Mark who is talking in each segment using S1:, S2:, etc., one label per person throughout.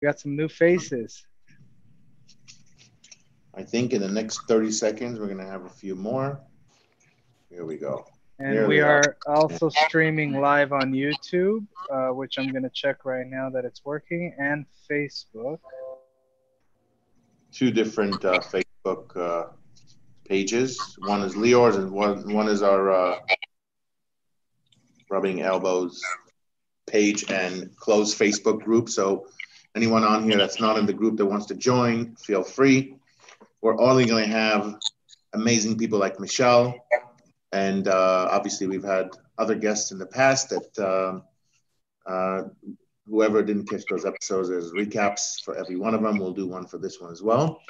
S1: We got some new faces.
S2: I think in the next 30 seconds, we're going to have a few more. Here we go.
S1: And
S2: There
S1: we are. also streaming live on YouTube, uh, which I'm going to check right now that it's working, and Facebook.
S2: Two different uh, Facebook uh, pages. One is Leor's and one, one is our uh, Rubbing Elbows page and closed Facebook group. So anyone on here that's not in the group that wants to join, feel free. We're only going to have amazing people like Michele. And uh, obviously, we've had other guests in the past that um uh, whoever didn't catch those episodes, there's recaps for every one of them. We'll do one for this one as well.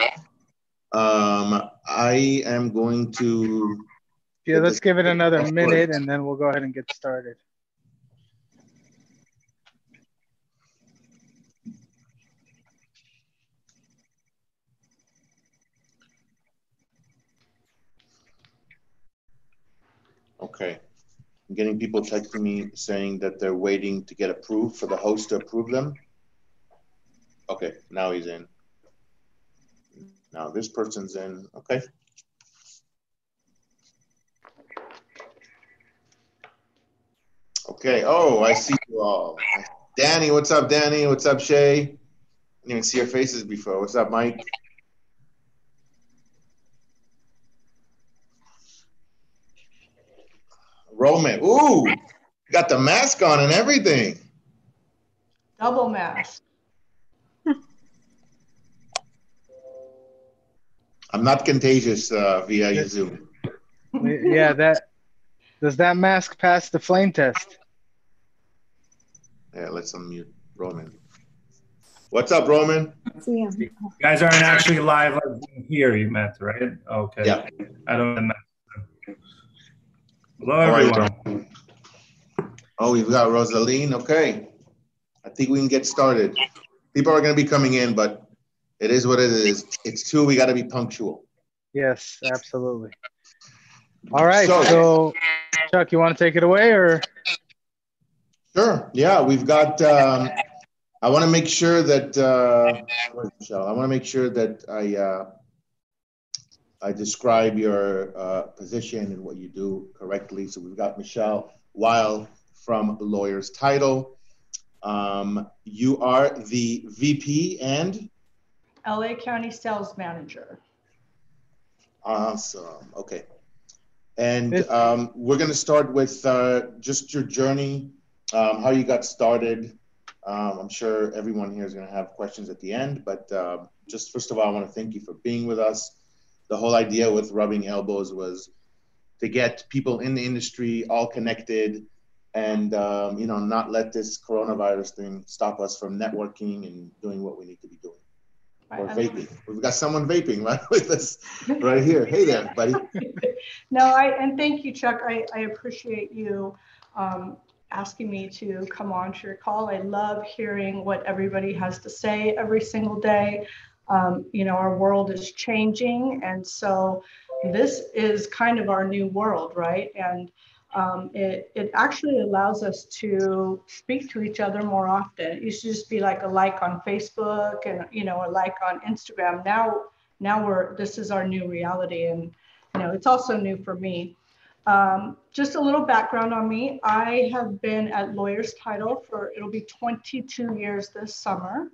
S2: Um, I am going to
S1: Yeah, let's give it another minute and then we'll go ahead and get started.
S2: Okay. I'm getting people texting me saying that they're waiting to get approved for the host to approve them. Okay, now he's in. Now this person's in. Okay. Okay. Oh, I see you all. Danny, what's up, Danny? What's up, Shay? I didn't even see your faces before. What's up, Mike? Roman. Ooh, got the mask on and everything.
S3: Double mask.
S2: I'm not contagious uh, via Zoom.
S1: Yeah, that does that mask pass the flame test?
S2: Yeah, let's unmute Roman. What's up, Roman?
S4: See him.
S5: You guys aren't actually live here, you meant, right? Okay.
S2: Yeah.
S5: I don't know. Hello,
S2: How are
S5: everyone.
S2: Oh, we've got Rosaline. Okay. I think we can get started. People are going to be coming in, but it is what it is. It's two. We got to be punctual.
S1: Yes, absolutely. All right,
S2: So-
S1: so Chuck, you want to take it away or?
S2: Sure. Yeah, we've got. Um, I want to make sure that uh, Michele? I want to make sure that I uh, I describe your uh, position and what you do correctly. So we've got Michele Weill from Lawyer's Title. Um, you are the VP and
S3: LA County Sales Manager.
S2: awesome. Okay. And um, we're going to start with uh, just your journey, um, how you got started. Um, I'm sure everyone here is going to have questions at the end, but uh, just first of all, I want to thank you for being with us. The whole idea with rubbing elbows was to get people in the industry all connected and um, you know not let this coronavirus thing stop us from networking and doing what we need to be doing or vaping. We've got someone vaping right with us right here. Hey there, buddy.
S3: No, I, and thank you, Chuck. I, I appreciate you um, asking me to come on to your call. I love hearing what everybody has to say every single day. Um, you know, our world is changing, and so this is kind of our new world, right? And um, it, it actually allows us to speak to each other more often. It used to just be like a like on Facebook and, you know, a like on Instagram. Now, now we're, this is our new reality. And, you know, it's also new for me. Um, just a little background on me. I have been at Lawyer's Title for, it'll be 22 years this summer.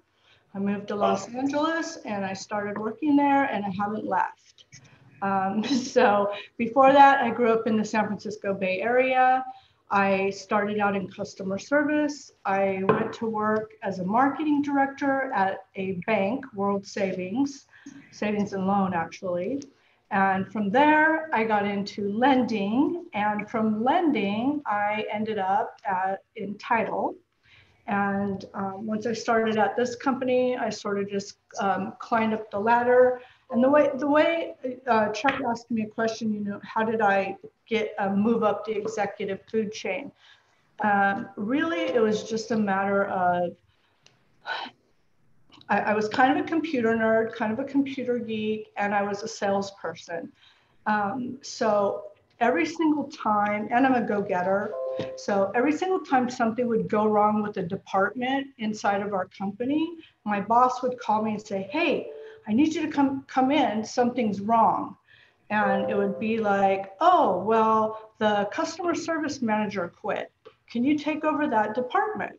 S3: I moved to Los Angeles and I started working there and I haven't left. Um, so before that, I grew up in the San Francisco Bay Area. I started out in customer service. I went to work as a marketing director at a bank, World Savings, Savings and Loan actually. And from there, I got into lending. And from lending, I ended up at, in title. And um, once I started at this company, I sort of just um, climbed up the ladder. And the way the way uh, Chuck asked me a question, you know, how did I get uh, move up the executive food chain? Um, really, it was just a matter of I, I, was kind of a computer nerd, kind of a computer geek, and I was a salesperson. Um, so every single time, and I'm a go-getter. So every single time something would go wrong with a department inside of our company, my boss would call me and say, "Hey, I need you to come come in. Something's wrong." And it would be like, "Oh, well, the customer service manager quit. Can you take over that department?"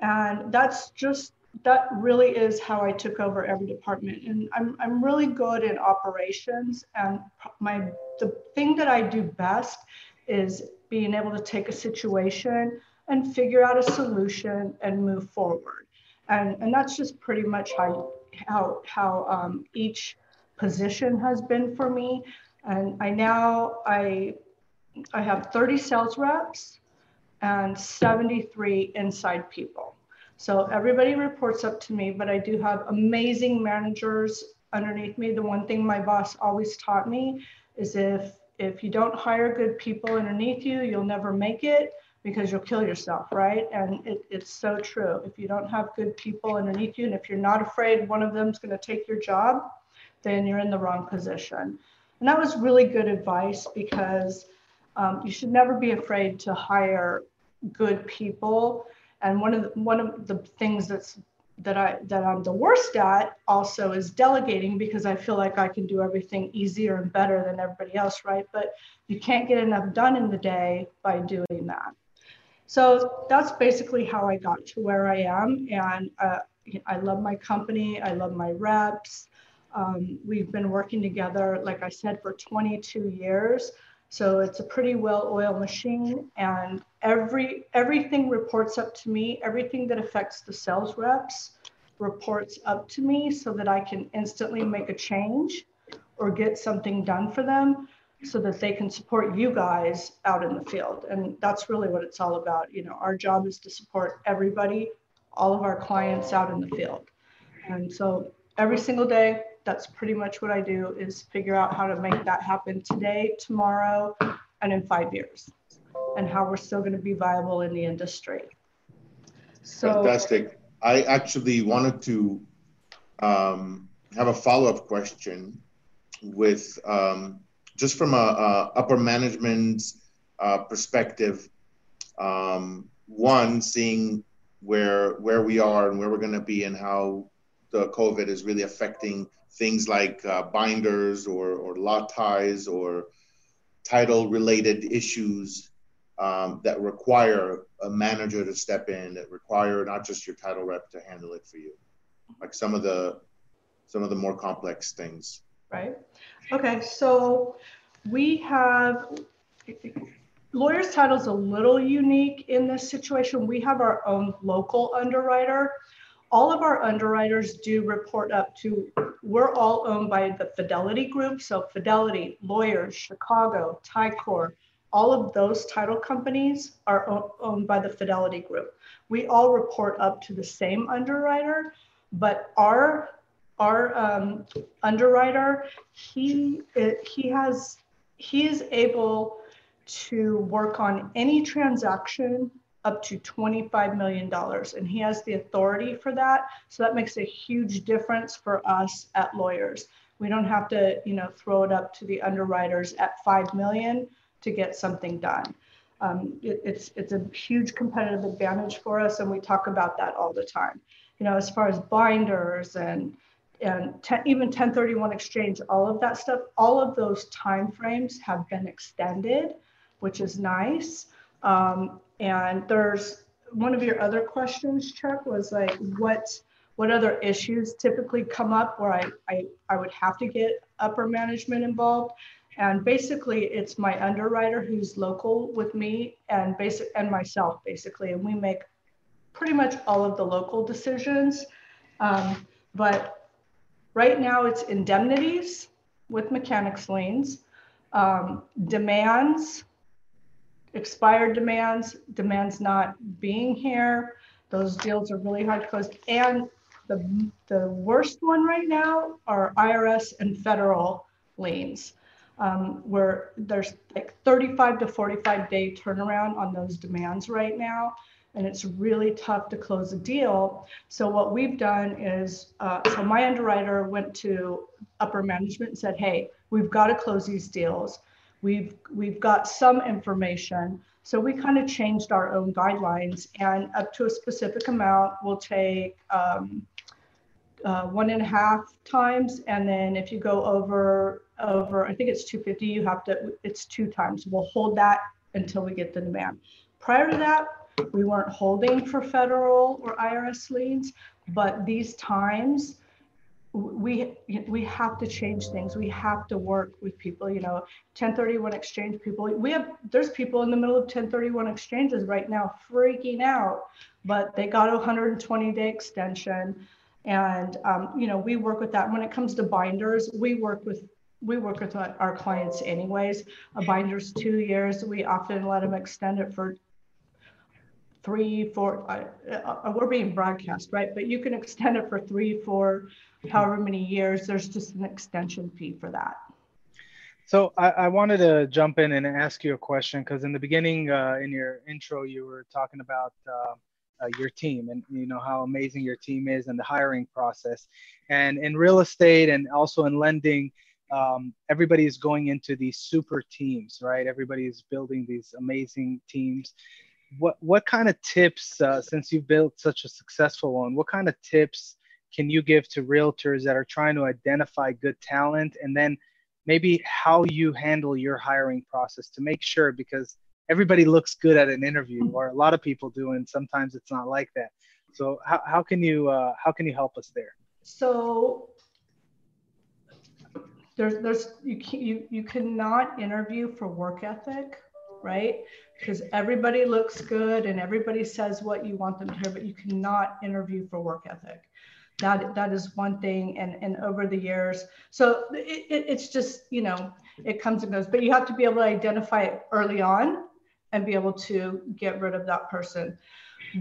S3: And that's just that really is how I took over every department. And I'm, I'm really good in operations. And my the thing that I do best is being able to take a situation and figure out a solution and move forward. And, and that's just pretty much how how how um, each position has been for me. And I now I I have 30 sales reps and 73 inside people. So everybody reports up to me, but I do have amazing managers underneath me. The one thing my boss always taught me is if if you don't hire good people underneath you, you'll never make it because you'll kill yourself, right? And it, it's so true. If you don't have good people underneath you, and if you're not afraid one of them's going to take your job, then you're in the wrong position. And that was really good advice because um, you should never be afraid to hire good people and one of the, one of the things that's that I that I'm the worst at also is delegating because I feel like I can do everything easier and better than everybody else, right? But you can't get enough done in the day by doing that. So that's basically how I got to where I am, and uh, I love my company. I love my reps. Um, we've been working together, like I said, for 22 years. So it's a pretty well-oiled machine and every everything reports up to me. Everything that affects the sales reps reports up to me so that I can instantly make a change or get something done for them so that they can support you guys out in the field. And that's really what it's all about. You know, our job is to support everybody, all of our clients out in the field. And so every single day, that's pretty much what I do is figure out how to make that happen today, tomorrow, and in five years, and how we're still going to be viable in the industry.
S2: So, Fantastic. I actually wanted to um, have a follow-up question with um, just from a, a upper management uh, perspective. Um, one, seeing where where we are and where we're going to be, and how the COVID is really affecting things like uh, binders or, or lot ties or title related issues um, that require a manager to step in that require not just your title rep to handle it for you. Like some of the some of the more complex things.
S3: Right? Okay so we have lawyers title is a little unique in this situation. We have our own local underwriter. All of our underwriters do report up to, we're all owned by the Fidelity Group. So Fidelity, Lawyers, Chicago, Ticor, all of those title companies are owned by the Fidelity Group. We all report up to the same underwriter, but our our um, underwriter, he he has he is able to work on any transaction up to $25 million. And he has the authority for that. So that makes a huge difference for us at lawyers. We don't have to, you know, throw it up to the underwriters at 5 million to get something done. Um, it, it's, it's a huge competitive advantage for us. And we talk about that all the time. You know, as far as binders and and ten, even 1031 exchange, all of that stuff, all of those time frames have been extended, which is nice. Um, and there's one of your other questions, Chuck, was like, what what other issues typically come up where I, I, I would have to get upper management involved? And basically, it's my underwriter who's local with me and basic and myself basically, and we make pretty much all of the local decisions. Um, but right now, it's indemnities with mechanics liens, um, demands expired demands, demands not being here. Those deals are really hard to close. And the, the worst one right now are IRS and federal liens, um, where there's like 35 to 45 day turnaround on those demands right now. And it's really tough to close a deal. So what we've done is, uh, so my underwriter went to upper management and said, hey, we've got to close these deals we've we've got some information. So we kind of changed our own guidelines, and up to a specific amount, we'll take um, uh, one and a half times, and then if you go over over, I think it's 250, you have to it's two times. We'll hold that until we get the demand. Prior to that, we weren't holding for federal or IRS liens, but these times we we have to change things we have to work with people you know 1031 exchange people we have there's people in the middle of 1031 exchanges right now freaking out but they got a 120 day extension and um, you know we work with that when it comes to binders we work with we work with our clients anyways a binder's two years we often let them extend it for three, four, uh, uh, we're being broadcast, right? But you can extend it for three, four, however many years. There's just an extension fee for that.
S1: So I, I wanted to jump in and ask you a question because in the beginning, uh, in your intro, you were talking about uh, your team and you know how amazing your team is and the hiring process. And in real estate and also in lending, um, everybody is going into these super teams, right? Everybody is building these amazing teams what what kind of tips uh, since you've built such a successful one what kind of tips can you give to realtors that are trying to identify good talent and then maybe how you handle your hiring process to make sure because everybody looks good at an interview or a lot of people do and sometimes it's not like that so how, how can you uh, how can you help us there
S3: so there's there's you can, you you cannot interview for work ethic right because everybody looks good and everybody says what you want them to hear, but you cannot interview for work ethic. That, that is one thing. And, and over the years, so it, it, it's just, you know, it comes and goes, but you have to be able to identify it early on and be able to get rid of that person.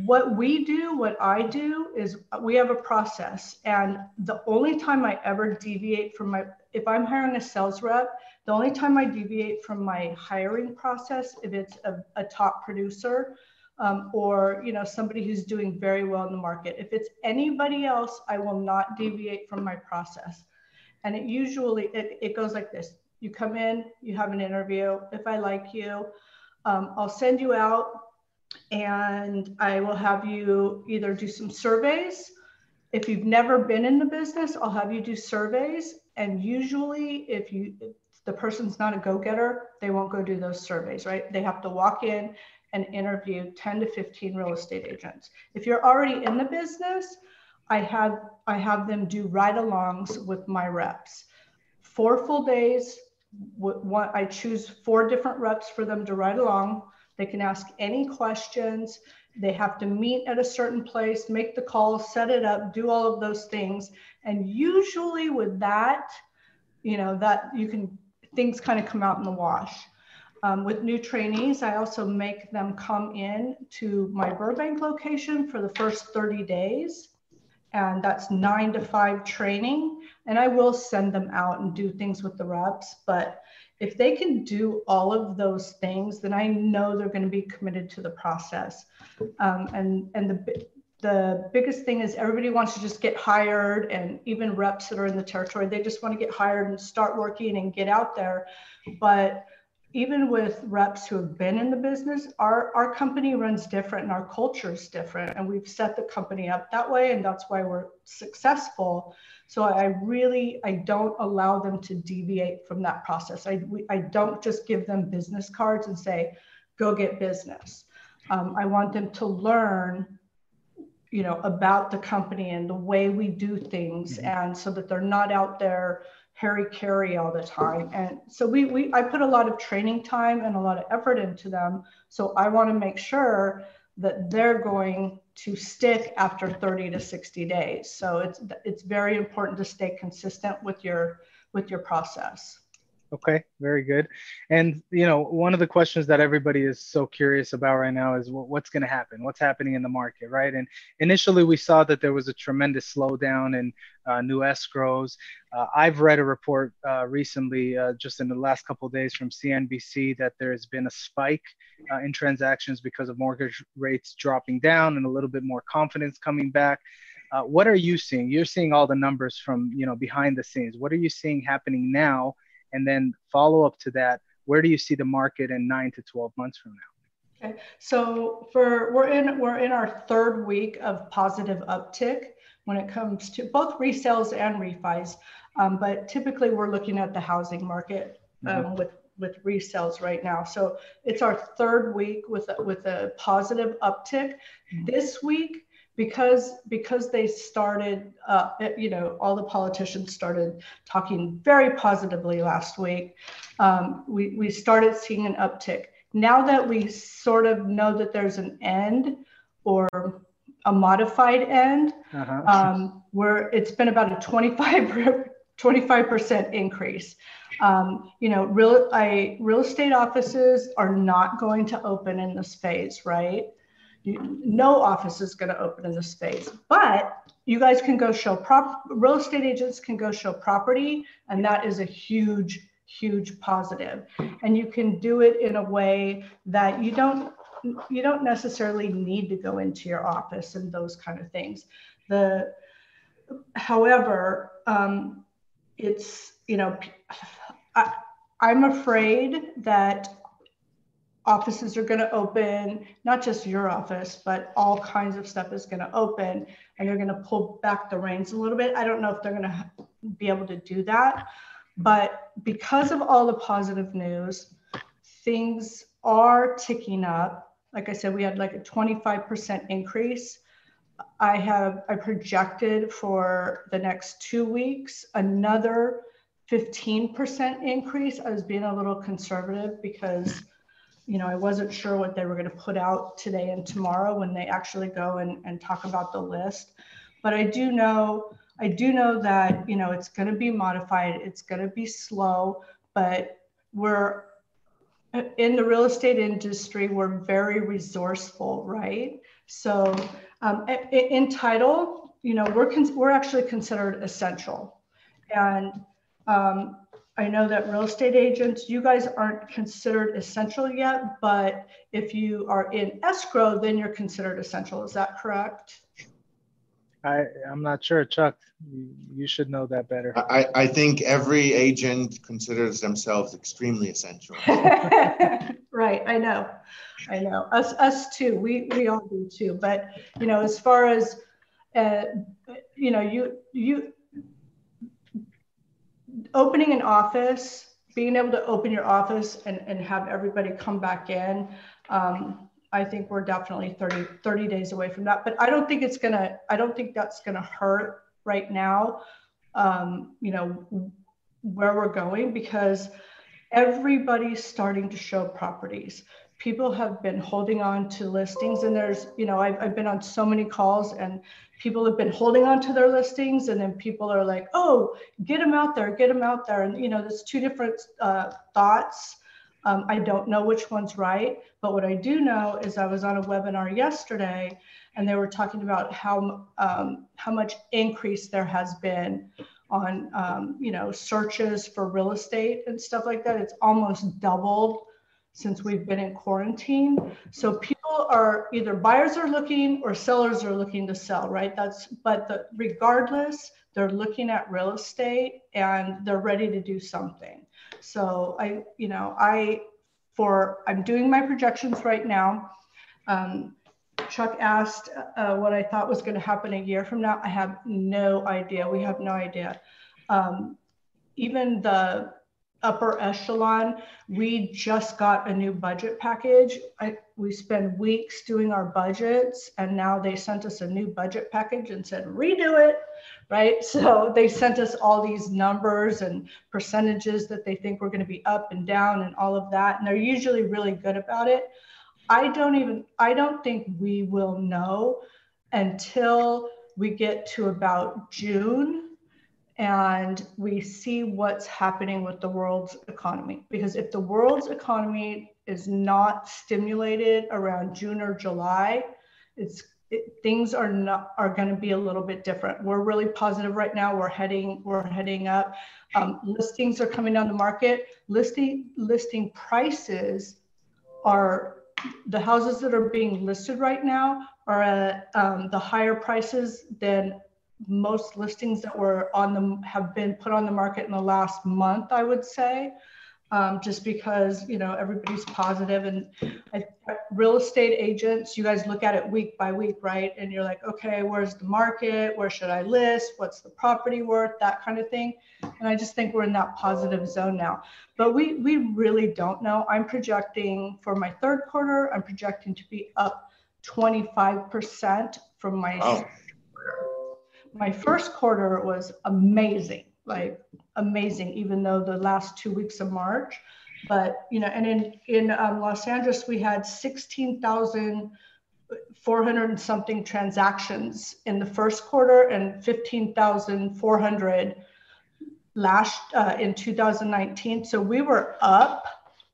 S3: What we do, what I do is we have a process. And the only time I ever deviate from my, if I'm hiring a sales rep, the only time I deviate from my hiring process, if it's a, a top producer um, or you know somebody who's doing very well in the market, if it's anybody else, I will not deviate from my process. And it usually it, it goes like this: you come in, you have an interview. If I like you, um, I'll send you out, and I will have you either do some surveys. If you've never been in the business, I'll have you do surveys. And usually, if you the person's not a go-getter, they won't go do those surveys, right? They have to walk in and interview 10 to 15 real estate agents. If you're already in the business, I have I have them do ride-alongs with my reps. Four full days. One, I choose four different reps for them to ride along. They can ask any questions. They have to meet at a certain place, make the call, set it up, do all of those things. And usually with that, you know, that you can things kind of come out in the wash. Um, with new trainees, I also make them come in to my Burbank location for the first 30 days. And that's nine to five training. And I will send them out and do things with the reps. But if they can do all of those things, then I know they're going to be committed to the process. Um, and and the the biggest thing is everybody wants to just get hired and even reps that are in the territory they just want to get hired and start working and get out there but even with reps who have been in the business our, our company runs different and our culture is different and we've set the company up that way and that's why we're successful. So i really i don't allow them to deviate from that process. I, we, I don't just give them business cards and say go get business. Um, i want them to learn you know about the company and the way we do things mm-hmm. and so that they're not out there harry carry all the time. And so we, we i put a lot of training time and a lot of effort into them. So i want to make sure that they're going to stick after 30 to 60 days. So it's it's very important to stay consistent with your with your process
S1: Okay, very good. And you know, one of the questions that everybody is so curious about right now is what's going to happen? What's happening in the market, right? And initially, we saw that there was a tremendous slowdown in uh, new escrows. Uh, I've read a report uh, recently, uh, just in the last couple days, from CNBC that there has been a spike uh, in transactions because of mortgage rates dropping down and a little bit more confidence coming back. Uh, what are you seeing? You're seeing all the numbers from you know behind the scenes. What are you seeing happening now? And then follow up to that, where do you see the market in nine to 12 months from now?
S3: Okay, so for we're in we're in our third week of positive uptick when it comes to both resales and refis. Um, but typically, we're looking at the housing market um, mm-hmm. with with resales right now. So it's our third week with a, with a positive uptick. This week, because because they started, uh, you know, all the politicians started talking very positively last week. Um, we we started seeing an uptick. Now that we sort of know that there's an end or a modified end, uh-huh. um, where it's been about a 25 25% increase. Um, you know, real I, real estate offices are not going to open in this phase, right? No office is going to open in this space, but you guys can go show prop. Real estate agents can go show property, and that is a huge, huge positive. And you can do it in a way that you don't you don't necessarily need to go into your office and those kind of things. The however, um, it's you know I, i'm afraid that offices are going to open not just your office but all kinds of stuff is going to open and they're going to pull back the reins a little bit. I don't know if they're going to be able to do that but because of all the positive news things are ticking up. Like i said we had like a 25% increase. I have I projected for the next two weeks another 15% increase. I was being a little conservative because you know I wasn't sure what they were going to put out today and tomorrow when they actually go and, and talk about the list. But I do know I do know that you know it's going to be modified, it's going to be slow, but we're in the real estate industry, we're very resourceful, right? So um, in title, you know, we're, we're actually considered essential. And um, I know that real estate agents, you guys aren't considered essential yet, but if you are in escrow, then you're considered essential. Is that correct?
S1: I, I'm not sure, Chuck. You, should know that better.
S2: I, I think every agent considers themselves extremely essential.
S3: right, I know. I know. Us us too. We we all do too. But you know, as far as uh, you know, you you opening an office, being able to open your office and, and have everybody come back in. Um, I think we're definitely 30, 30 days away from that. But I don't think it's gonna, I don't think that's gonna hurt right now, um, you know, where we're going because everybody's starting to show properties. People have been holding on to listings and there's, you know, I've, I've been on so many calls and people have been holding on to their listings and then people are like, oh, get them out there, get them out there. And, you know, there's two different uh, thoughts um, I don't know which one's right, but what I do know is I was on a webinar yesterday and they were talking about how, um, how much increase there has been on, um, you know, searches for real estate and stuff like that. It's almost doubled since we've been in quarantine. So people are either buyers are looking or sellers are looking to sell, right? That's, but the, regardless, they're looking at real estate and they're ready to do something. So I, you know, I, for, I'm doing my projections right now. Um, Chuck asked uh, what I thought was going to happen a year from now. I have no idea. We have no idea. Um, even the upper echelon. We just got a new budget package. I, we spend weeks doing our budgets, and now they sent us a new budget package and said, redo it, right? So they sent us all these numbers and percentages that they think we're going to be up and down and all of that. And they're usually really good about it. I don't even, I don't think we will know until we get to about June and we see what's happening with the world's economy. Because if the world's economy is not stimulated around June or July, it's it, things are not are going to be a little bit different. We're really positive right now. We're heading we're heading up. Um, listings are coming on the market. Listing listing prices are the houses that are being listed right now are at um, the higher prices than most listings that were on them have been put on the market in the last month, I would say. um, just because you know everybody's positive. And I, real estate agents you guys look at it week by week right? And you're like okay where's the market? Where should i list? What's the property worth? That kind of thing. And i just think we're in that positive zone now. But we we really don't know. I'm projecting for my third quarter i'm projecting to be up 25% from my. My first quarter was amazing like amazing even though the last two weeks of march. But you know and in in um, los angeles we had 16400 and something transactions in the first quarter and 15400 last uh, in 2019 so we were up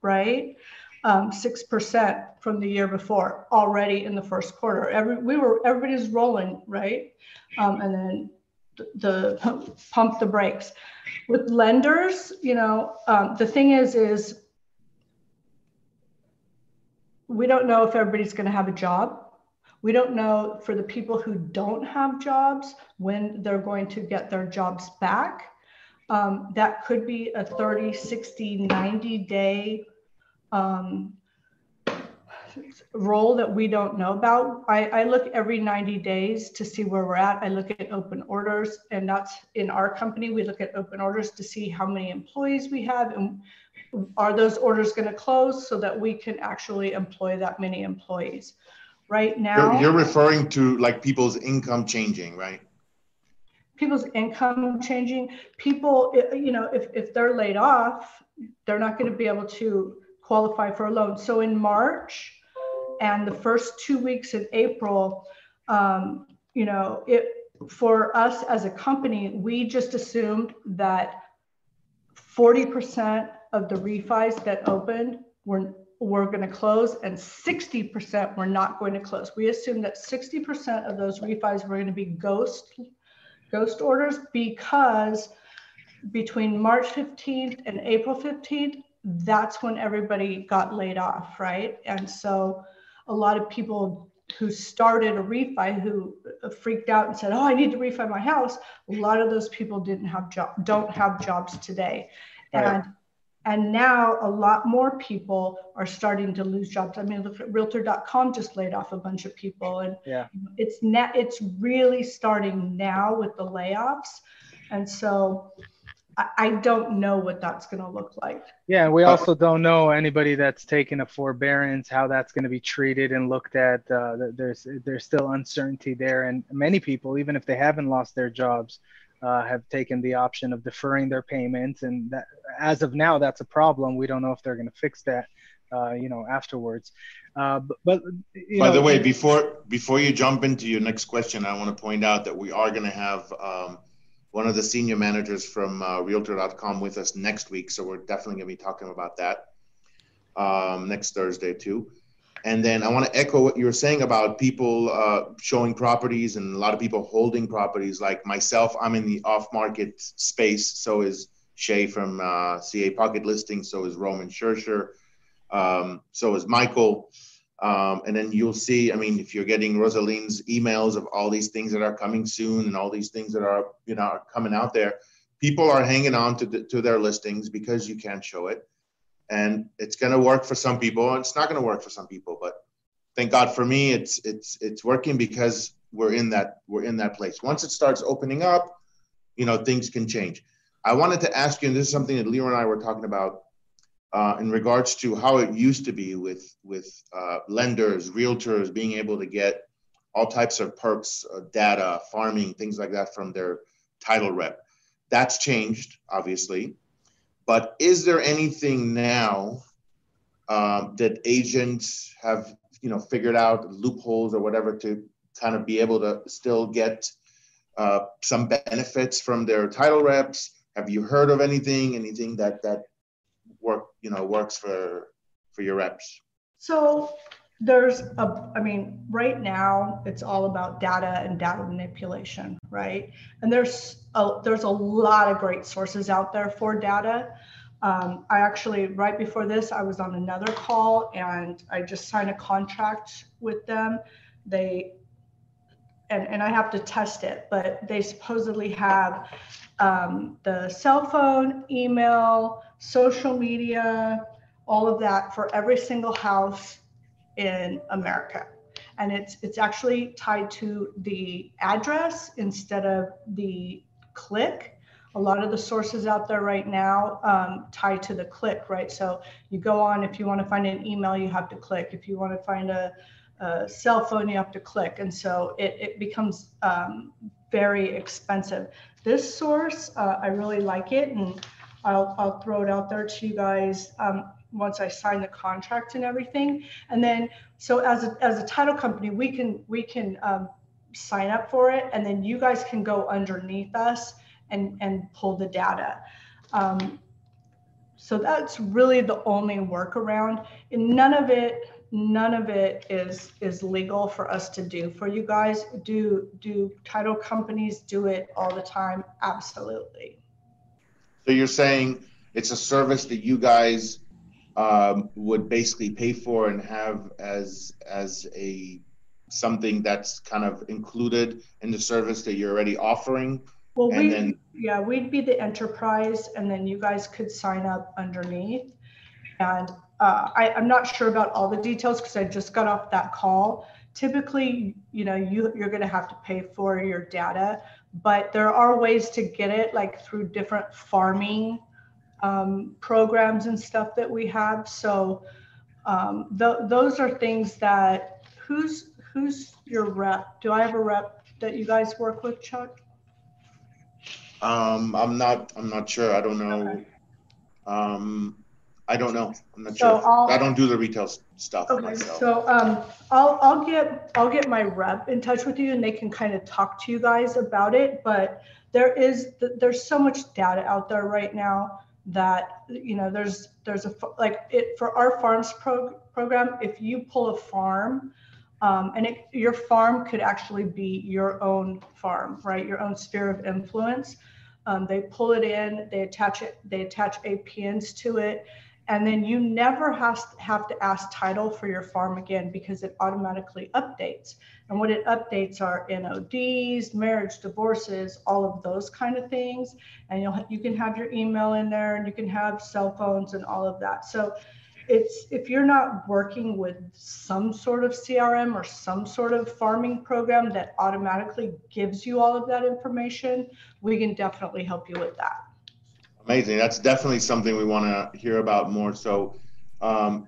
S3: right um, 6% from the year before already in the first quarter. Every we were everybody's rolling right? Um, and then the, the pump the brakes. With lenders you know um, the thing is is we don't know if everybody's going to have a job. We don't know for the people who don't have jobs when they're going to get their jobs back. Um, that could be a 30 60 90 day um, role that we don't know about. I, I look every 90 days to see where we're at. I look at open orders, and that's in our company. We look at open orders to see how many employees we have and are those orders going to close so that we can actually employ that many employees. Right now,
S2: You're, you're referring to like people's income changing, right?
S3: people's income changing. People, you know, if, if they're laid off, they're not going to be able to qualify for a loan. So in March and the first two weeks in April, um, you know, it for us as a company, we just assumed that 40% of the refis that opened were were going to close and 60% were not going to close. We assumed that 60% of those refis were going to be ghost ghost orders because between March 15th and April 15th, that's when everybody got laid off, right? And so a lot of people who started a refi who freaked out and said, "Oh, I need to refi my house." A lot of those people didn't have job don't have jobs today.
S1: Right.
S3: And and now a lot more people are starting to lose jobs. I mean, look at realtor.com just laid off a bunch of people and
S1: Yeah.
S3: it's net it's really starting now with the layoffs. And so I, I don't know what that's going to look like.
S1: Yeah, we also don't know anybody that's taken a forbearance, how that's going to be treated and looked at. Uh, there's there's still uncertainty there, and many people, even if they haven't lost their jobs, uh, have taken the option of deferring their payments, and that, as of now, that's a problem. We don't know if they're going to fix that, uh, you know, afterwards. Uh, but, but you
S2: By
S1: know,
S2: the way, before before you jump into your next question, I want to point out that we are going to have um, one of the senior managers from uh, Realtor.com with us next week, so we're definitely going to be talking about that um, next Thursday too. And then I want to echo what you were saying about people uh, showing properties and a lot of people holding properties. Like myself, I'm in the off-market space. So is Shay from uh, CA Pocket Listing. So is Roman Schercher. Um, so is Michael. Um, and then you'll see, I mean, if you're getting Rosaline's emails of all these things that are coming soon and all these things that are, you know, are coming out there, people are hanging on to, the, to their listings because you can't show it. And it's going to work for some people and it's not going to work for some people. But thank God for me, it's, it's, it's working because we're in that, we're in that place. Once it starts opening up, you know, things can change. I wanted to ask you, and this is something that Leo and I were talking about uh, in regards to how it used to be with with uh, lenders, realtors being able to get all types of perks, uh, data, farming, things like that from their title rep. That's changed, obviously. But is there anything now um, that agents have, you know, figured out loopholes or whatever to kind of be able to still get uh, some benefits from their title reps? Have you heard of anything? Anything that that work, you know, works for for your reps?
S3: So there's a, I mean, right now it's all about data and data manipulation, right? And there's a, there's a lot of great sources out there for data. Um, I actually, right before this, I was on another call and I just signed a contract with them. They, and, and I have to test it, but they supposedly have um, the cell phone, email, social media, all of that for every single house in America. And it's it's actually tied to the address instead of the click. A lot of the sources out there right now um, tie to the click, right? So you go on if you want to find an email, you have to click. If you want to find a, a cell phone, you have to click, and so it it becomes um, very expensive. This source, uh, I really like it, and I'll, I'll throw it out there to you guys um, once I sign the contract and everything. And then, so as a, as a title company, we can we can um, sign up for it, and then you guys can go underneath us and and pull the data. Um, so that's really the only workaround. And none of it none of it is is legal for us to do for you guys do do title companies do it all the time absolutely
S2: So you're saying it's a service that you guys um, would basically pay for and have as as a something that's kind of included in the service that you're already offering,
S3: well we
S2: then
S3: yeah we'd be the enterprise and then you guys could sign up underneath. And uh, I, i'm not sure about all the details because i just got off that call. Typically you know you, you're going to have to pay for your data but there are ways to get it like through different farming um, programs and stuff that we have so um, th- those are things that who's who's your rep do i have a rep that you guys work with chuck
S2: um, I'm not I'm not sure. I don't know.
S3: Okay.
S2: Um, I don't know. I'm not
S3: So
S2: sure.
S3: I'll-
S2: I don't do the retail s- stuff
S3: Okay,
S2: myself.
S3: so um, I'll I'll get I'll get my rep in touch with you and they can kind of talk to you guys about it. But there is there's so much data out there right now that you know there's there's a f- like it for our farms pro, program. If you pull a farm, um, and it, your farm could actually be your own farm, right? Your own sphere of influence. Um, they pull it in, they attach it, they attach APNs to it, and then you never has, have to ask title for your farm again because it automatically updates. And what it updates are NODs, marriage, divorces, all of those kind of things. And you'll you can have your email in there, and you can have cell phones and all of that. So it's if you're not working with some sort of CRM or some sort of farming program that automatically gives you all of that information, we can definitely help you with that.
S2: Amazing. That's definitely something we want to hear about more. So, um,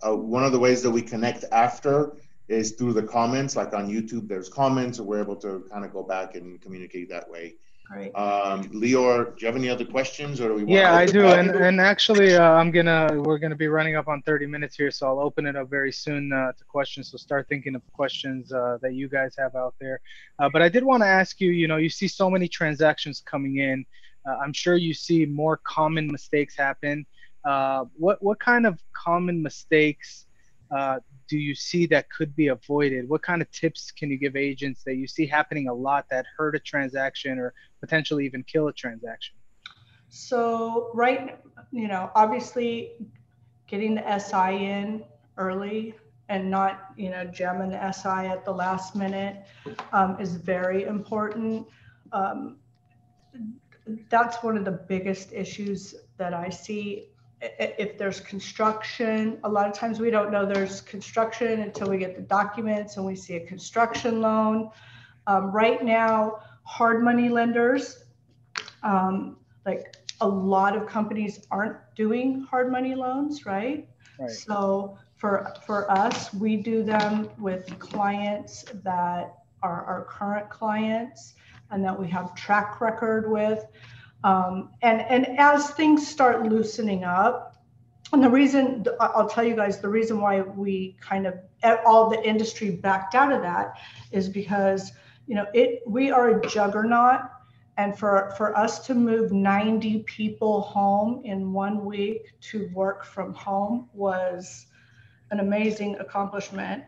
S2: uh, one of the ways that we connect after is through the comments. Like on YouTube, there's comments, and we're able to kind of go back and communicate that way.
S3: Great.
S2: Um, Leor, do you have any other questions, or do we? want
S1: Yeah,
S2: to
S1: I do, and and actually, uh, I'm gonna we're gonna be running up on 30 minutes here, so I'll open it up very soon uh, to questions. So start thinking of questions uh, that you guys have out there. Uh, but I did want to ask you, you know, you see so many transactions coming in. Uh, I'm sure you see more common mistakes happen. Uh, what what kind of common mistakes uh, do you see that could be avoided? What kind of tips can you give agents that you see happening a lot that hurt a transaction or potentially even kill a transaction?
S3: So right, you know, obviously getting the SI in early and not, you know, jamming the SI at the last minute um, is very important. Um, that's one of the biggest issues that I see. If there's construction, a lot of times we don't know there's construction until we get the documents and we see a construction loan. Um, right now, hard money lenders, um, like a lot of companies aren't doing hard money loans, right?
S1: Right.
S3: So for for us, we do them with clients that are our current clients and that we have track record with. Um, and and as things start loosening up, and the reason I'll tell you guys the reason why we kind of all the industry backed out of that is because you know it we are a juggernaut. And for for us to move 90 people home in one week to work from home was an amazing accomplishment.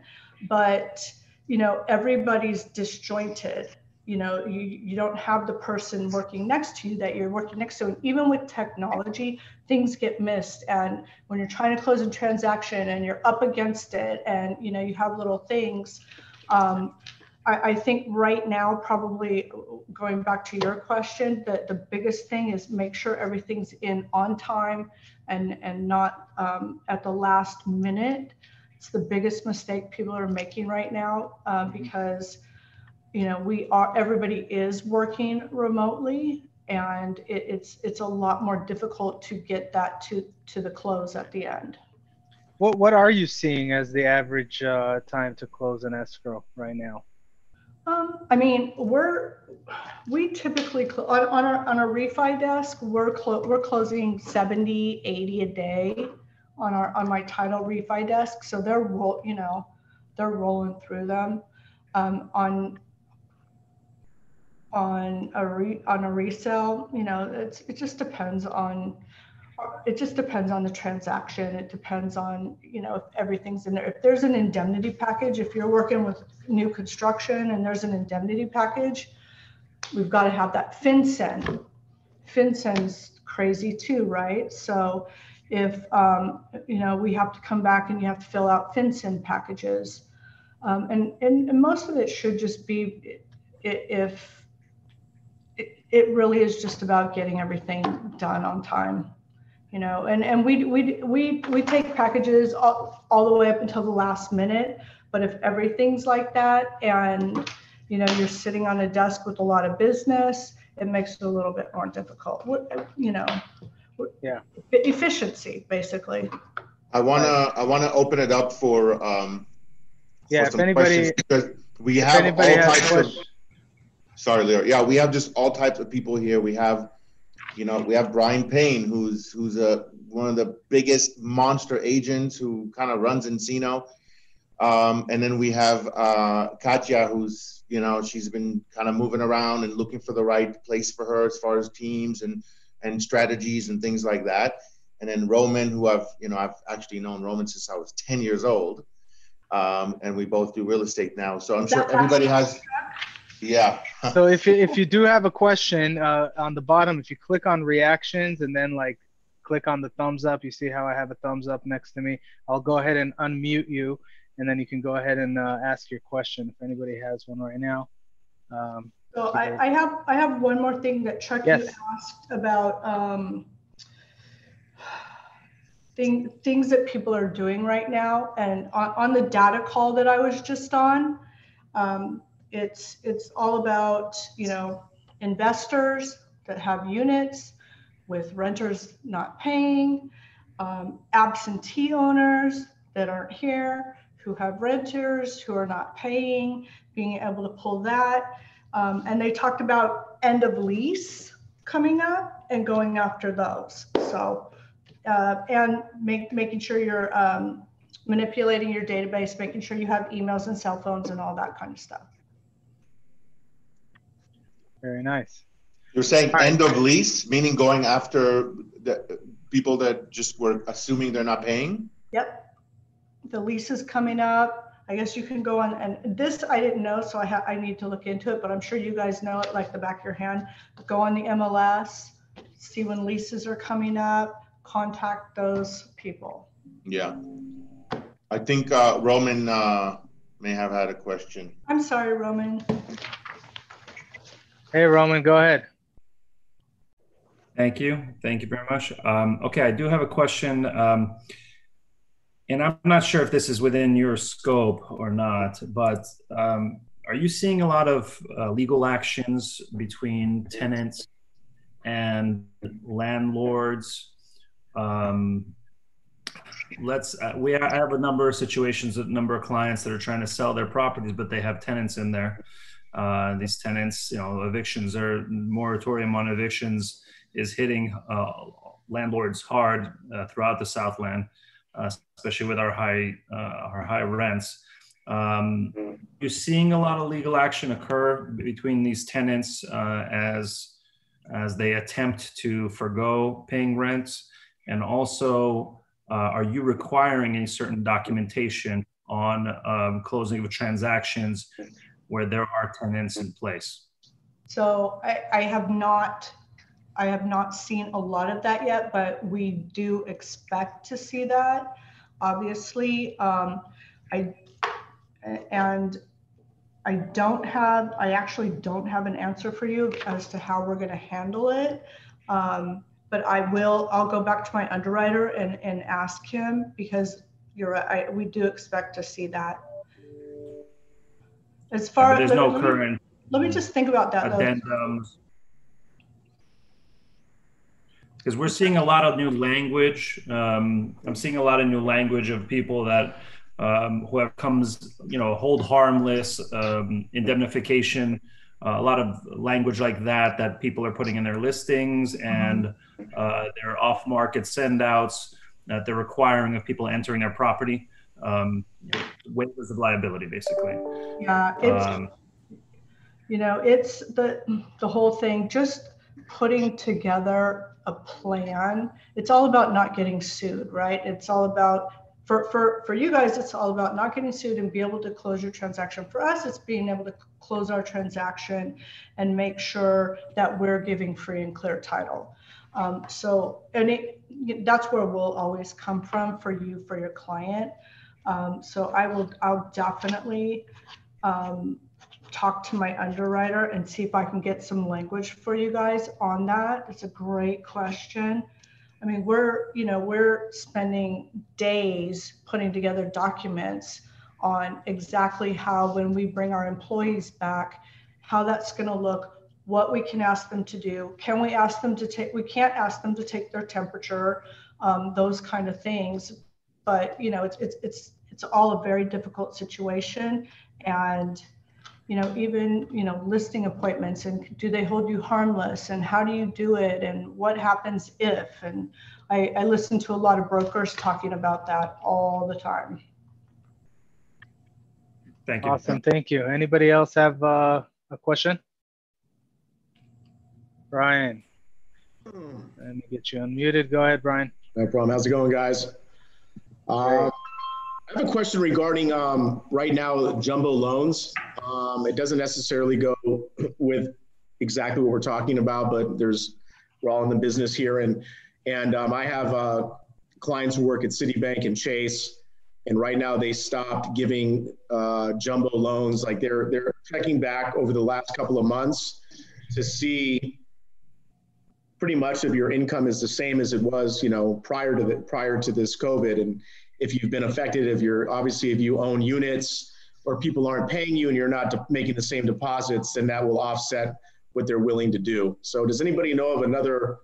S3: But you know everybody's disjointed you know you, you don't have the person working next to you that you're working next to. And even with technology things get missed. And when you're trying to close a transaction and you're up against it and you know you have little things um, I, I think right now, probably going back to your question, that the biggest thing is make sure everything's in on time and, and not um, at the last minute. It's the biggest mistake people are making right now uh, because, you know, we are, everybody is working remotely and it, it's, it's a lot more difficult to get that to, to the close at the end.
S1: What what are you seeing as the average uh, time to close an escrow right now?
S3: Um, I mean, we're, we typically, cl- on, on our, on our refi desk, we're, clo- we're closing 70, 80 a day on our, on my title refi desk. So they're, roll, you know, they're rolling through them. Um, on, on a re, on a resale, you know, it's, it just depends on, it just depends on the transaction. It depends on, you know, if everything's in there. If there's an indemnity package, if you're working with new construction and there's an indemnity package, we've got to have that FinCEN. FinCEN's crazy too, right? So if, um, you know, we have to come back and you have to fill out FinCEN packages. Um, and, and, and most of it should just be if it, it really is just about getting everything done on time you know and and we we we we take packages all, all the way up until the last minute but if everything's like that and you know you're sitting on a desk with a lot of business it makes it a little bit more difficult. You know
S1: yeah.
S3: Efficiency basically.
S2: I wanna I wanna open it up for um
S1: yeah
S2: for
S1: if
S2: some
S1: anybody
S2: questions because we
S1: if
S2: have all
S1: anybody
S2: types of
S1: questions,
S2: sorry Leo. Yeah we have just all types of people here. We have you know we have Brian Payne who's who's a one of the biggest monster agents who kind of runs Encino. Um, and then we have uh, Katya who's you know she's been kind of moving around and looking for the right place for her as far as teams and and strategies and things like that. And then Roman who I've you know I've actually known Roman since I was 10 years old. Um, and we both do real estate now. So I'm sure everybody has yeah
S1: so if you, if you do have a question uh, on the bottom, if you click on reactions and then like click on the thumbs up, you see how I have a thumbs up next to me. I'll go ahead and unmute you, and then you can go ahead and uh, ask your question if anybody has one right now. Um,
S3: so I, I have I have one more thing that Chuck
S1: Yes.
S3: you asked about um, thing, things that people are doing right now, and on, on the data call that I was just on, um, it's it's all about you know investors that have units with renters not paying, um, absentee owners that aren't here who have renters who are not paying, being able to pull that. Um, and they talked about end of lease coming up and going after those. So, uh, and make, making sure you're um, manipulating your database, making sure you have emails and cell phones and all that kind of stuff.
S1: Very nice.
S2: You're saying
S1: All right.
S2: end of lease, meaning going after the people that just were assuming they're not paying?
S3: Yep. The lease is coming up. I guess you can go on, and this I didn't know, so I ha- I need to look into it, but I'm sure you guys know it like the back of your hand. Go on the MLS, see when leases are coming up, contact those people.
S2: Yeah. I think uh, Roman uh, may have had a question.
S3: I'm sorry, Roman.
S1: Hey Roman, go ahead.
S5: Thank you. Thank you very much. Um, okay, I do have a question. Um, and I'm not sure if this is within your scope or not, but um, are you seeing a lot of uh, legal actions between tenants and landlords? Um, let's uh, we have a number of situations, a number of clients that are trying to sell their properties, but they have tenants in there. Uh, these tenants, you know, evictions are moratorium on evictions is hitting uh, landlords hard uh, throughout the Southland, uh, especially with our high uh, our high rents. Um, you're seeing a lot of legal action occur between these tenants uh, as as they attempt to forego paying rents, and also are you requiring any certain documentation on um, closing of transactions where there are tenants in place?
S3: So I, I have not, I have not seen a lot of that yet, but we do expect to see that. Obviously, um, I, and I don't have, I actually don't have an answer for you as to how we're going to handle it. Um, but I will, I'll go back to my underwriter and, and ask him because you're I, we do expect to see that. As far as
S5: there's no
S3: let me-
S5: current
S3: Let me just think about that
S5: addendums. Because we're seeing a lot of new language. Um, I'm seeing a lot of new language of people that um, who have comes, you know, hold harmless, um, indemnification, uh, a lot of language like that that people are putting in their listings and uh, their off-market send-outs that they're requiring of people entering their property. Um, waivers of liability, basically.
S3: Yeah, it's,
S5: Um,
S3: you know, it's the, the whole thing, just putting together a plan. It's all about not getting sued, right? It's all about, for, for, for you guys, it's all about not getting sued and be able to close your transaction. For us, it's being able to close our transaction and make sure that we're giving free and clear title. Um, so, and it, that's where we'll always come from for you, for your client. Um, so I will, I'll definitely, um, talk to my underwriter and see if I can get some language for you guys on that. It's a great question. I mean, we're, you know, we're spending days putting together documents on exactly how, when we bring our employees back, how that's going to look, what we can ask them to do. Can we ask them to take, we can't ask them to take their temperature, um, those kind of things. But, you know, it's, it's, it's, it's all a very difficult situation. And, you know, even, you know, listing appointments and do they hold you harmless and how do you do it and what happens if? And I, I listen to a lot of brokers talking about that all the time.
S5: thank you.
S1: Awesome, thank you. Anybody else have uh, a question? Brian, let me get you unmuted. Go ahead, Brian.
S4: No problem. How's it going, guys? Um, I have a question regarding um, right now jumbo loans. Um, it doesn't necessarily go with exactly what we're talking about, but there's we're all in the business here, and and um, I have uh, clients who work at Citibank and Chase, and right now they stopped giving uh, jumbo loans. Like they're they're checking back over the last couple of months to see pretty much if your income is the same as it was, you know, prior to the prior to this COVID, and if you've been affected, if you're obviously if you own units or people aren't paying you and you're not de- making the same deposits, then that will offset what they're willing to do. So, does anybody know of another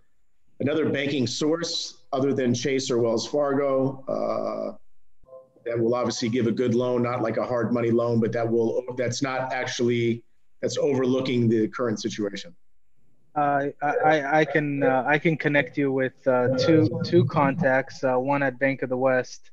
S4: another banking source other than Chase or Wells Fargo uh, that will obviously give a good loan, not like a hard money loan, but that will that's not actually that's overlooking the current situation?
S1: Uh, I, I, can uh, I can connect you with uh, two two contacts. Uh, one at Bank of the West,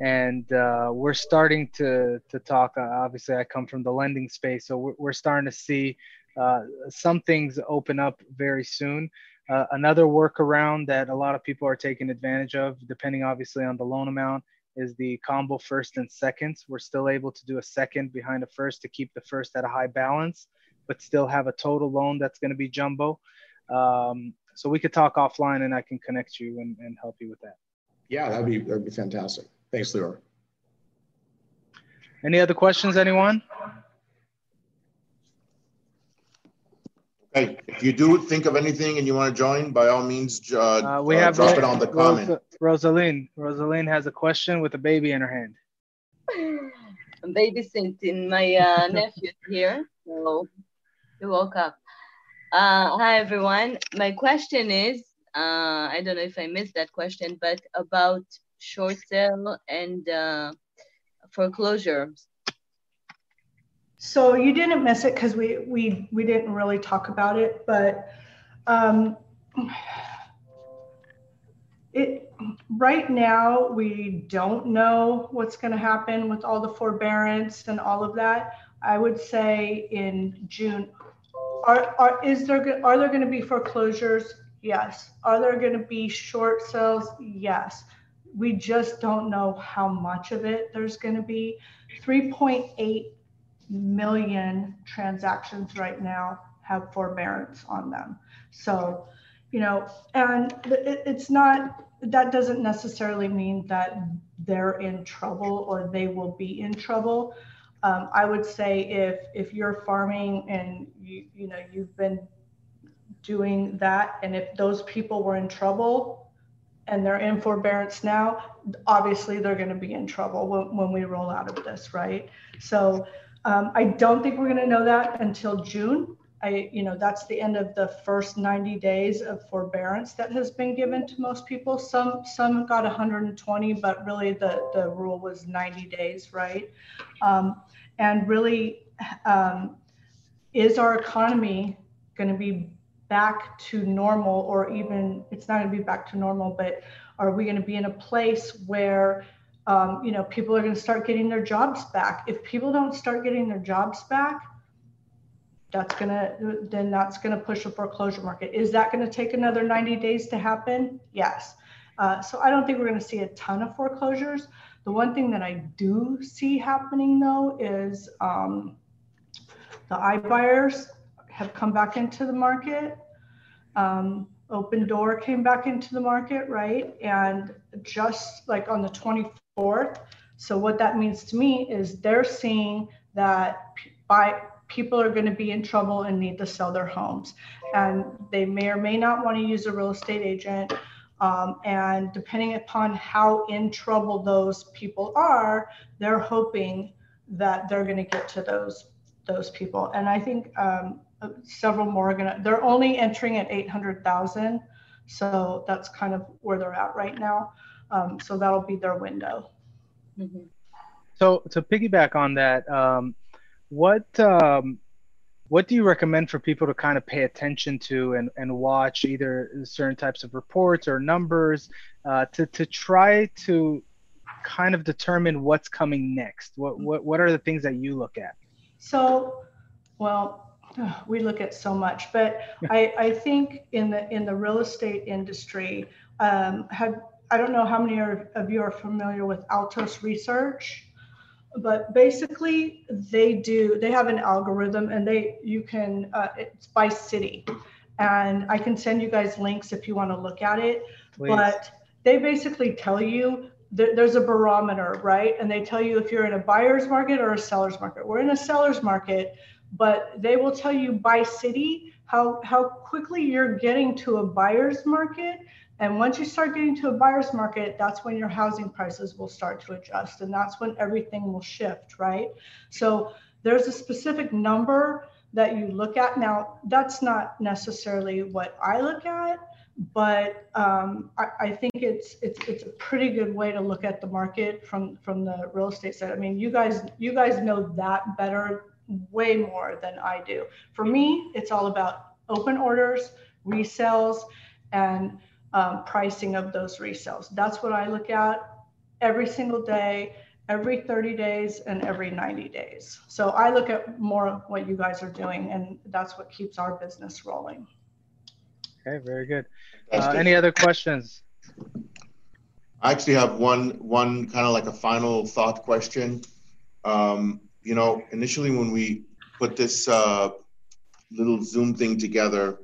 S1: and uh, we're starting to to talk. Uh, obviously, I come from the lending space, so we're, we're starting to see uh, some things open up very soon. Uh, another workaround that a lot of people are taking advantage of, depending obviously on the loan amount, is the combo first and seconds. We're still able to do a second behind a first to keep the first at a high balance, but still have a total loan that's going to be jumbo. Um, so we could talk offline, and I can connect you and, and help you with that.
S4: Yeah, that'd be that'd be fantastic. Thanks, Leroy.
S1: Any other questions, anyone?
S2: Okay, if you do think of anything and you want to join, by all means, uh,
S1: Uh, we
S2: uh,
S1: have
S2: drop it on the comment.
S1: Ros- Rosaline. Rosaline has a question with a baby in her hand.
S6: I'm babysitting my uh, nephew here, so he woke up. Uh, hi everyone. My question is, uh, I don't know if I missed that question, but about short sale and uh, foreclosure.
S3: So you didn't miss it because we, we, we didn't really talk about it, but um, it, right now, we don't know what's going to happen with all the forbearance and all of that. I would say in June, are, are, is there, are there going to be foreclosures? Yes. Are there going to be short sales? Yes. We just don't know how much of it there's going to be. 3.8 million transactions right now have forbearance on them. So, you know, and it, it's not, that doesn't necessarily mean that they're in trouble or they will be in trouble. um, I would say if if you're farming and you you know you've been doing that, and if those people were in trouble and they're in forbearance now, obviously they're going to be in trouble when, when we roll out of this, right? So um, I don't think we're going to know that until June. I, you know, that's the end of the first 90 days of forbearance that has been given to most people. Some some got 120, but really the the rule was 90 days, right? Um, and really, um, is our economy going to be back to normal, or even it's not going to be back to normal, but are we going to be in a place where um, you know people are going to start getting their jobs back? If people don't start getting their jobs back, that's gonna then that's gonna push a foreclosure market. Is that gonna take another 90 days to happen? Yes. Uh, so I don't think we're gonna see a ton of foreclosures. The one thing that I do see happening though is um, the iBuyers have come back into the market. Um, Opendoor came back into the market, right? And just like on the 24th. So what that means to me is they're seeing that by people are going to be in trouble and need to sell their homes. And they may or may not want to use a real estate agent. Um, and depending upon how in trouble those people are, they're hoping that they're going to get to those those people. And I think um, several more are going to. They're only entering at 800,000, so that's kind of where they're at right now. Um, so that'll be their window.
S1: Mm-hmm. So to piggyback on that, um, what um, what do you recommend for people to kind of pay attention to and, and watch either certain types of reports or numbers uh, to, to try to kind of determine what's coming next? What, what, what are the things that you look at?
S3: So, well, we look at so much, but I, I think in the in the real estate industry, um, have I don't know how many of you are familiar with Altos Research but basically they do they have an algorithm and they you can uh, it's by city. And i can send you guys links if you want to look at it Please. but they basically tell you there's a barometer right? And they tell you if you're in a buyer's market or a seller's market. We're in a seller's market but they will tell you by city how how quickly you're getting to a buyer's market and once you start getting to a buyer's market, that's when your housing prices will start to adjust. And that's when everything will shift, right? So there's a specific number that you look at. Now, that's not necessarily what I look at, but um, I, I, think it's it's it's a pretty good way to look at the market from from the real estate side. I mean, you guys you guys know that better, way more than I do. For me, it's all about open orders, resales, and um, pricing of those resales. That's what I look at every single day, every 30 days, and every 90 days. So I look at more what you guys are doing, and that's what keeps our business rolling.
S1: Okay, very good. Uh, any other questions?
S2: I actually have one, one kind of like a final thought question. Um, you know, initially when we put this uh, little Zoom thing together,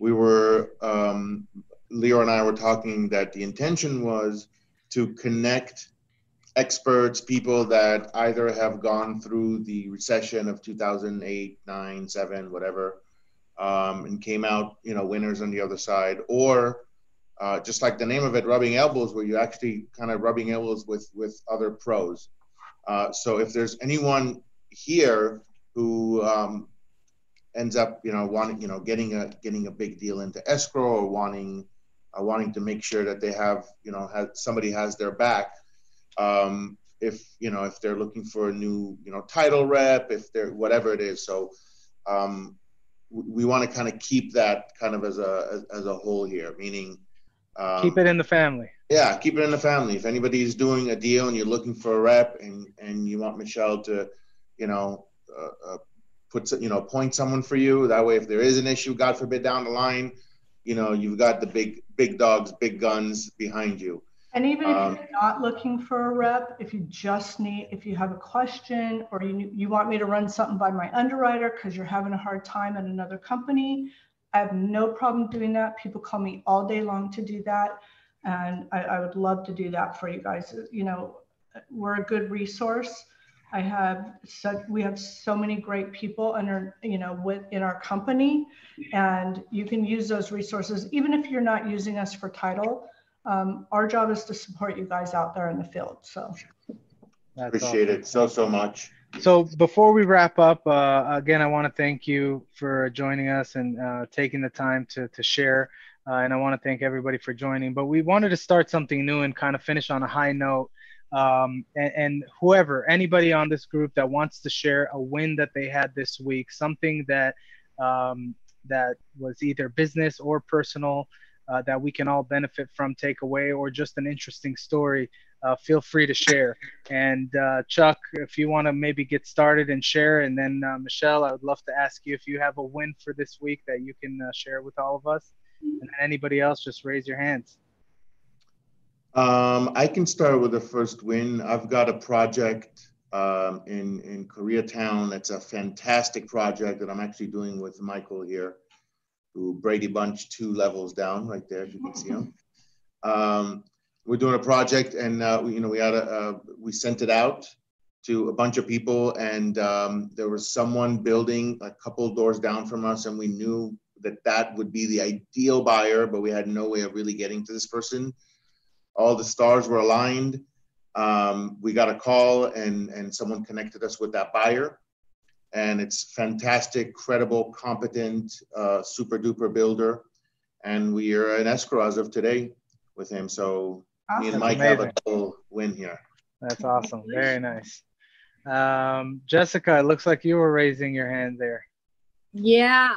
S2: we were um, Leo and I were talking that the intention was to connect experts, people that either have gone through the recession of 2008, 9, 7, whatever, um, and came out, you know, winners on the other side, or uh, just like the name of it, rubbing elbows, where you're actually kind of rubbing elbows with with other pros. Uh, so if there's anyone here who um, ends up, you know, wanting, you know, getting a getting a big deal into escrow or wanting uh, wanting to make sure that they have, you know, have, somebody has their back. Um, if you know, if they're looking for a new, you know, title rep, if they're whatever it is. So um, we, we want to kind of keep that kind of as a as, as a whole here, meaning
S1: um, keep it in the family.
S2: Yeah, keep it in the family. If anybody's doing a deal and you're looking for a rep and and you want Michele to, you know, uh, uh, put you know point someone for you. That way, if there is an issue, God forbid, down the line, you know you've got the big big dogs big guns behind you
S3: and even if um, you're not looking for a rep if you just need if you have a question or you you want me to run something by my underwriter because you're having a hard time at another company i have no problem doing that people call me all day long to do that and i, I would love to do that for you guys you know we're a good resource I have such, we have so many great people under, you know, within our company, and you can use those resources even if you're not using us for title. Um, our job is to support you guys out there in the field. So
S2: That's appreciate awesome. it so so much.
S1: So before we wrap up, uh, again, I want to thank you for joining us and uh, taking the time to to share. Uh, and I want to thank everybody for joining. But we wanted to start something new and kind of finish on a high note um, and, and, whoever, anybody on this group that wants to share a win that they had this week, something that um, that was either business or personal uh, that we can all benefit from, take away, or just an interesting story, uh, feel free to share. And uh, Chuck, if you want to maybe get started and share, and then uh, Michele, I would love to ask you if you have a win for this week that you can uh, share with all of us. And anybody else, just raise your hands.
S2: Um, I can start with the first win. I've got a project um, in in Koreatown. It's a fantastic project that I'm actually doing with Michael here, who Brady Bunch two levels down right there. If you can see him. Um, we're doing a project, and uh, we, you know we had a we sent it out to a bunch of people, and um, there was someone building a couple doors down from us, and we knew that that would be the ideal buyer, but we had no way of really getting to this person all the stars were aligned. Um, we got a call and, and someone connected us with that buyer. And it's fantastic, credible, competent, uh, super duper builder. And we are in escrow as of today with him. So awesome. me and Mike have a double win here.
S1: That's awesome. Very nice. Um, Jessica, it looks like you were raising your hand there.
S7: Yeah.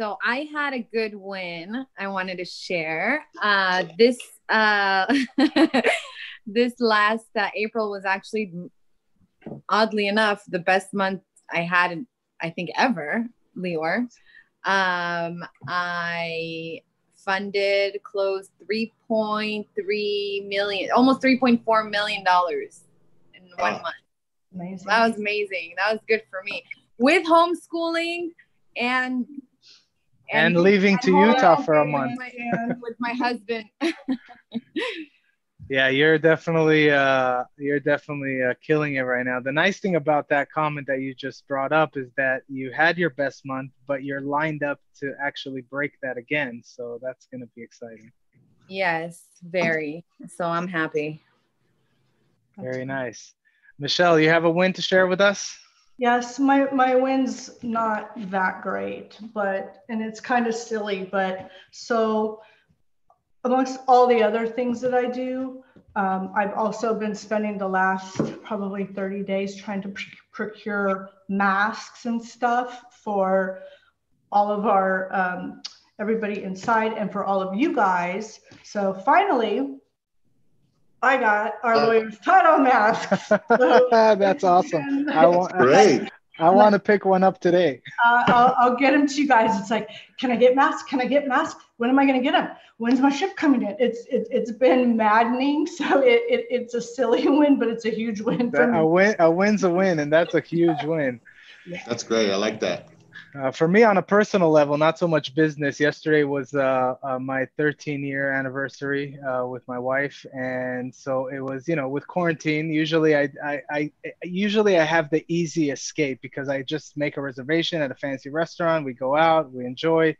S7: So I had a good win I wanted to share. Uh, this uh, this last uh, April was actually, oddly enough, the best month I had, I think, ever, Lior. Um, I funded, closed 3.3 million, almost 3.4 million dollars in one month. Amazing. That was amazing. That was good for me with homeschooling and
S1: and, and leaving to Utah for a month
S7: with my husband.
S1: yeah, you're definitely uh, you're definitely uh, killing it right now. The nice thing about that comment that you just brought up is that you had your best month, but you're lined up to actually break that again. So that's going to be exciting.
S7: Yes, very. So I'm happy.
S1: Very nice. Michele, you have a win to share with us?
S3: Yes, my, my win's not that great, but, and it's kind of silly, but so amongst all the other things that I do, um, I've also been spending the last probably 30 days trying to procure masks and stuff for all of our, um, everybody inside and for all of you guys. So finally, I got our uh, lawyer's title masks.
S1: So That's awesome. I want,
S2: great.
S1: I, I want to pick one up today.
S3: Uh, I'll, I'll, get them to you guys. It's like, can I get masks? Can I get masks? When am I going to get them? When's my ship coming in? It's it, it's been maddening. So it, it it's a silly win, but it's a huge win.
S1: For a win a win's a win, and that's a huge win.
S2: That's great. I like that.
S1: Uh, for me, on a personal level, not so much business. Yesterday was uh, uh, my 13 year anniversary uh, with my wife, and so it was, you know, with quarantine. Usually, I, I, I, usually I have the easy escape because I just make a reservation at a fancy restaurant. We go out, we enjoy.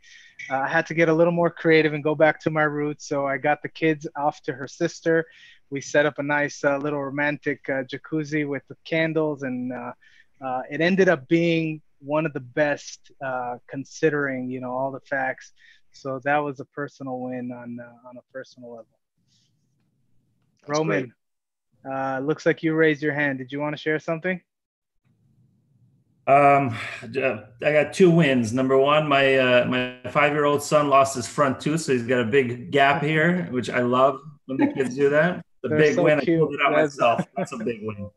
S1: Uh, I had to get a little more creative and go back to my roots, so I got the kids off to her sister. We set up a nice uh, little romantic jacuzzi with candles, and it ended up being one of the best uh, considering you know all the facts. So that was a personal win on uh, on a personal level. That's Roman, uh, looks like you raised your hand. Did you want to share something?
S5: Um, I got two wins. Number one, my uh, my five year old son lost his front tooth, so he's got a big gap here, which I love when the kids do that. The They're big so win. Cute. I pulled it out myself. That's a big win.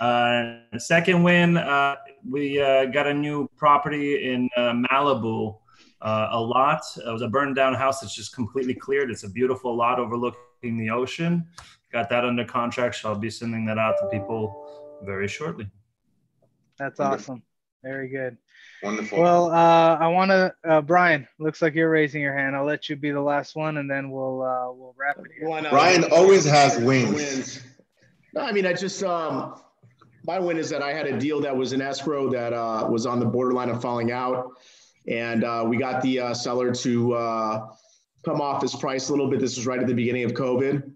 S5: Uh, second win, uh, we uh, got a new property in uh, Malibu. Uh, a lot. It was a burned down house that's just completely cleared. It's a beautiful lot overlooking the ocean. Got that under contract, so I'll be sending that out to people very shortly.
S1: That's awesome. Very good.
S2: Wonderful.
S1: Well, uh, I want to, uh, Brian. Looks like you're raising your hand. I'll let you be the last one, and then we'll uh, we'll wrap it here.
S2: Brian always has wings. wins.
S4: No, I mean I just um my win is that I had a deal that was in escrow that uh, was on the borderline of falling out, and uh, we got the uh, seller to uh, come off his price a little bit. This was right at the beginning of COVID,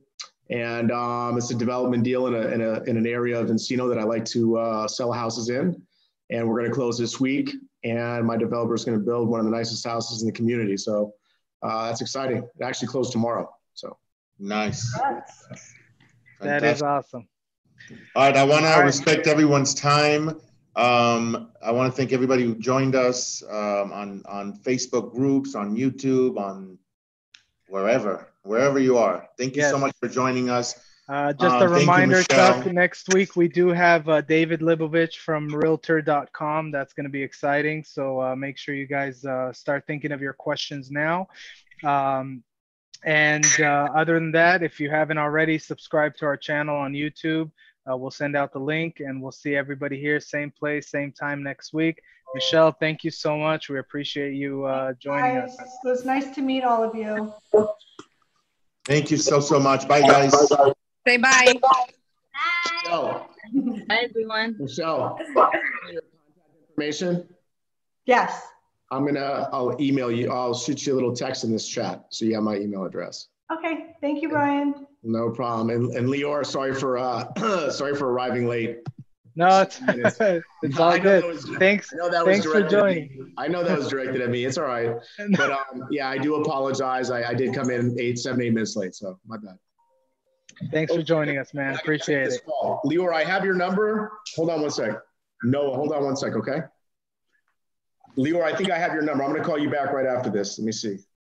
S4: and um, it's a development deal in a, in a in an area of Encino that I like to uh, sell houses in, and we're going to close this week. And my developer is going to build one of the nicest houses in the community, so uh, that's exciting. It actually closed tomorrow, so
S2: Nice.
S1: That is awesome.
S2: All right, I want to respect everyone's time. Um, I want to thank everybody who joined us um, on on Facebook groups, on YouTube, on wherever, wherever you are. Thank you so much for joining us.
S1: Uh, just
S2: Um,
S1: a reminder. Chuck, next week we do have uh, David Libovich from Realtor.com. That's going to be exciting. So uh, make sure you guys uh, start thinking of your questions now. Um, and uh, other than that, if you haven't already, subscribe to our channel on YouTube. Uh, we'll send out the link and we'll see everybody here, same place, same time next week. Michele, thank you so much. We appreciate you uh, joining
S3: Guys,
S1: us.
S3: It was nice to meet all of you.
S2: Thank you so so much. Bye guys.
S7: Say bye.
S4: Michele,
S6: Hi, everyone.
S4: Michele, Contact information.
S3: Yes.
S4: I'm gonna I'll email you. I'll shoot you a little text in this chat so you have my email address.
S3: Okay. Thank you, Brian.
S4: No problem. And, and Leor, sorry for uh sorry for arriving late.
S1: No, it's, it's all
S4: I know that
S1: good.
S4: was-
S1: Thanks.
S4: I know that was
S1: Thanks for
S4: directed at me.
S1: joining.
S4: I know that was directed at me. It's all right. But um, yeah, I do apologize. I, I did come in eight, seven, eight minutes late, so my bad.
S1: Thanks for joining us, man.
S4: I
S1: Appreciate it.
S4: call. Leor, I have your number. Hold on one sec. No, hold on one sec, okay? Leor, I think I have your number. I'm gonna call you back right after this. Let me see.